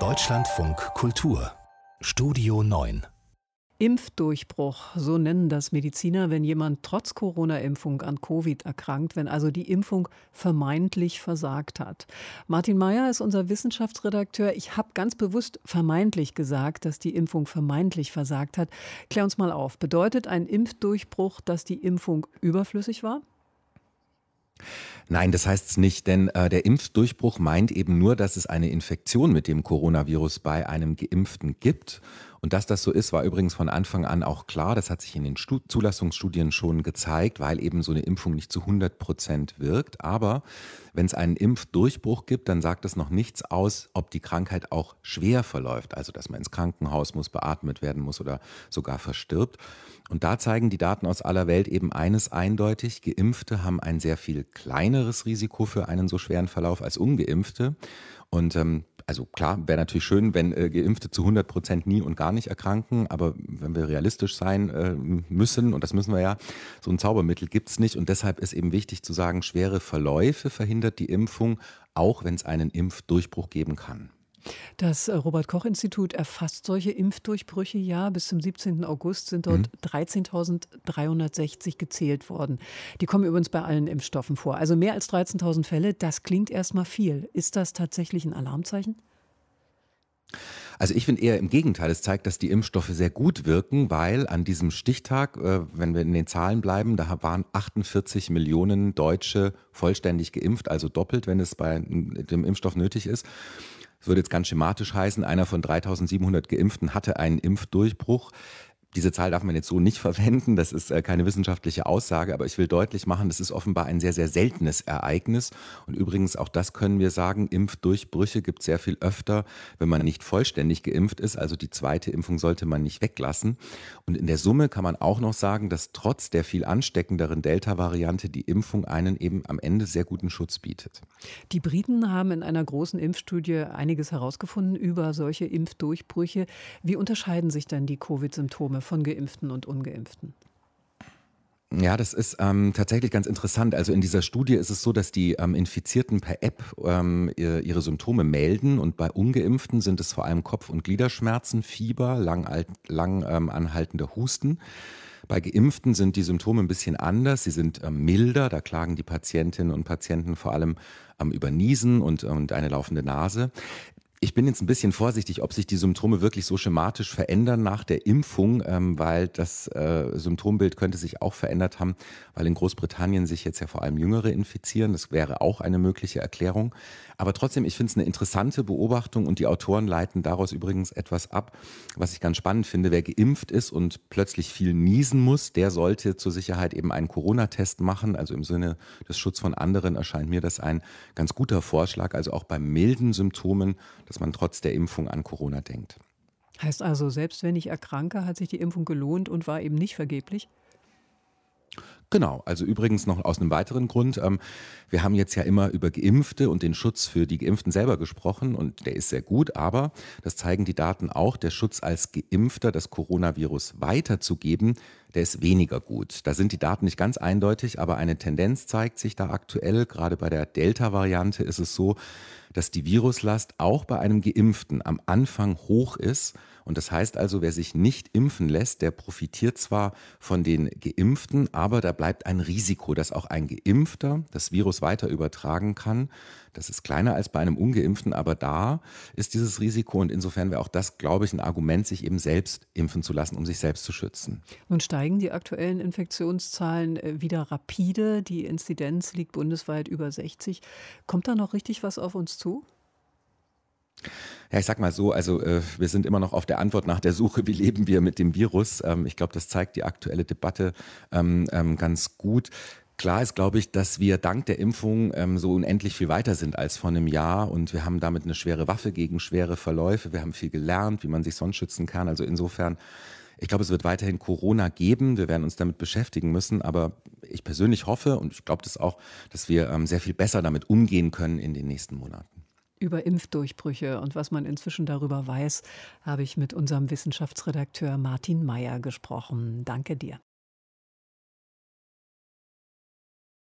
Deutschlandfunk Kultur Studio 9 Impfdurchbruch, so nennen das Mediziner, wenn jemand trotz Corona-Impfung an Covid erkrankt, wenn also die Impfung vermeintlich versagt hat. Martin Mayer ist unser Wissenschaftsredakteur. Ich habe ganz bewusst vermeintlich gesagt, dass die Impfung vermeintlich versagt hat. Klär uns mal auf. Bedeutet ein Impfdurchbruch, dass die Impfung überflüssig war? Nein, das heißt es nicht, denn äh, der Impfdurchbruch meint eben nur, dass es eine Infektion mit dem Coronavirus bei einem Geimpften gibt. Und dass das so ist, war übrigens von Anfang an auch klar. Das hat sich in den Stu Zulassungsstudien schon gezeigt, weil eben so eine Impfung nicht zu 100 Prozent wirkt. Aber wenn es einen Impfdurchbruch gibt, dann sagt es noch nichts aus, ob die Krankheit auch schwer verläuft. Also, dass man ins Krankenhaus muss, beatmet werden muss oder sogar verstirbt. Und da zeigen die Daten aus aller Welt eben eines eindeutig. Geimpfte haben ein sehr viel kleineres Risiko für einen so schweren Verlauf als ungeimpfte. Und ähm, also klar, wäre natürlich schön, wenn äh, Geimpfte zu 100 Prozent nie und gar nicht erkranken, aber wenn wir realistisch sein äh, müssen, und das müssen wir ja, so ein Zaubermittel gibt's nicht und deshalb ist eben wichtig zu sagen, schwere Verläufe verhindert die Impfung, auch wenn es einen Impfdurchbruch geben kann. Das äh, Robert Koch Institut erfasst solche Impfdurchbrüche ja. Bis zum 17. August sind dort mhm. 13.360 gezählt worden. Die kommen übrigens bei allen Impfstoffen vor. Also mehr als 13.000 Fälle. Das klingt erstmal viel. Ist das tatsächlich ein Alarmzeichen? Also ich finde eher im Gegenteil. Es zeigt, dass die Impfstoffe sehr gut wirken, weil an diesem Stichtag, äh, wenn wir in den Zahlen bleiben, da waren 48 Millionen Deutsche vollständig geimpft, also doppelt, wenn es bei dem Impfstoff nötig ist. Das würde jetzt ganz schematisch heißen, einer von 3700 Geimpften hatte einen Impfdurchbruch. Diese Zahl darf man jetzt so nicht verwenden, das ist äh, keine wissenschaftliche Aussage, aber ich will deutlich machen, das ist offenbar ein sehr, sehr seltenes Ereignis. Und übrigens, auch das können wir sagen, Impfdurchbrüche gibt es sehr viel öfter, wenn man nicht vollständig geimpft ist. Also die zweite Impfung sollte man nicht weglassen. Und in der Summe kann man auch noch sagen, dass trotz der viel ansteckenderen Delta-Variante die Impfung einen eben am Ende sehr guten Schutz bietet. Die Briten haben in einer großen Impfstudie einiges herausgefunden über solche Impfdurchbrüche. Wie unterscheiden sich denn die Covid-Symptome von Geimpften und Ungeimpften? Ja, das ist ähm, tatsächlich ganz interessant. Also in dieser Studie ist es so, dass die ähm, Infizierten per App ähm, ihre Symptome melden und bei Ungeimpften sind es vor allem Kopf- und Gliederschmerzen, Fieber, lang, lang ähm, anhaltender Husten. Bei Geimpften sind die Symptome ein bisschen anders. Sie sind ähm, milder. Da klagen die Patientinnen und Patienten vor allem ähm, über Niesen und, und eine laufende Nase. Ich bin jetzt ein bisschen vorsichtig, ob sich die Symptome wirklich so schematisch verändern nach der Impfung, ähm, weil das äh, Symptombild könnte sich auch verändert haben, weil in Großbritannien sich jetzt ja vor allem Jüngere infizieren. Das wäre auch eine mögliche Erklärung. Aber trotzdem, ich finde es eine interessante Beobachtung und die Autoren leiten daraus übrigens etwas ab, was ich ganz spannend finde. Wer geimpft ist und plötzlich viel niesen muss, der sollte zur Sicherheit eben einen Corona-Test machen. Also im Sinne des Schutz von anderen erscheint mir das ein ganz guter Vorschlag. Also auch bei milden Symptomen, dass man trotz der Impfung an Corona denkt. Heißt also, selbst wenn ich erkranke, hat sich die Impfung gelohnt und war eben nicht vergeblich? Genau, also übrigens noch aus einem weiteren Grund. Ähm, wir haben jetzt ja immer über Geimpfte und den Schutz für die Geimpften selber gesprochen und der ist sehr gut, aber das zeigen die Daten auch, der Schutz als Geimpfter, das Coronavirus weiterzugeben, der ist weniger gut. Da sind die Daten nicht ganz eindeutig, aber eine Tendenz zeigt sich da aktuell. Gerade bei der Delta-Variante ist es so, dass die Viruslast auch bei einem Geimpften am Anfang hoch ist und das heißt also, wer sich nicht impfen lässt, der profitiert zwar von den Geimpften, aber da bleibt ein Risiko, dass auch ein Geimpfter das Virus weiter übertragen kann. Das ist kleiner als bei einem Ungeimpften, aber da ist dieses Risiko und insofern wäre auch das, glaube ich, ein Argument, sich eben selbst impfen zu lassen, um sich selbst zu schützen. Nun steigen die aktuellen Infektionszahlen äh, wieder rapide. Die Inzidenz liegt bundesweit über 60. Kommt da noch richtig was auf uns zu? Ja, ich sag mal so, also äh, wir sind immer noch auf der Antwort nach der Suche, wie leben wir mit dem Virus. Ähm, ich glaube, das zeigt die aktuelle Debatte ähm, ähm, ganz gut. Klar ist, glaube ich, dass wir dank der Impfung ähm, so unendlich viel weiter sind als vor einem Jahr und wir haben damit eine schwere Waffe gegen schwere Verläufe. Wir haben viel gelernt, wie man sich sonst schützen kann. Also insofern, ich glaube, es wird weiterhin Corona geben. Wir werden uns damit beschäftigen müssen. Aber ich persönlich hoffe und ich glaube das auch, dass wir ähm, sehr viel besser damit umgehen können in den nächsten Monaten. Über Impfdurchbrüche und was man inzwischen darüber weiß, habe ich mit unserem Wissenschaftsredakteur Martin Mayer gesprochen. Danke dir.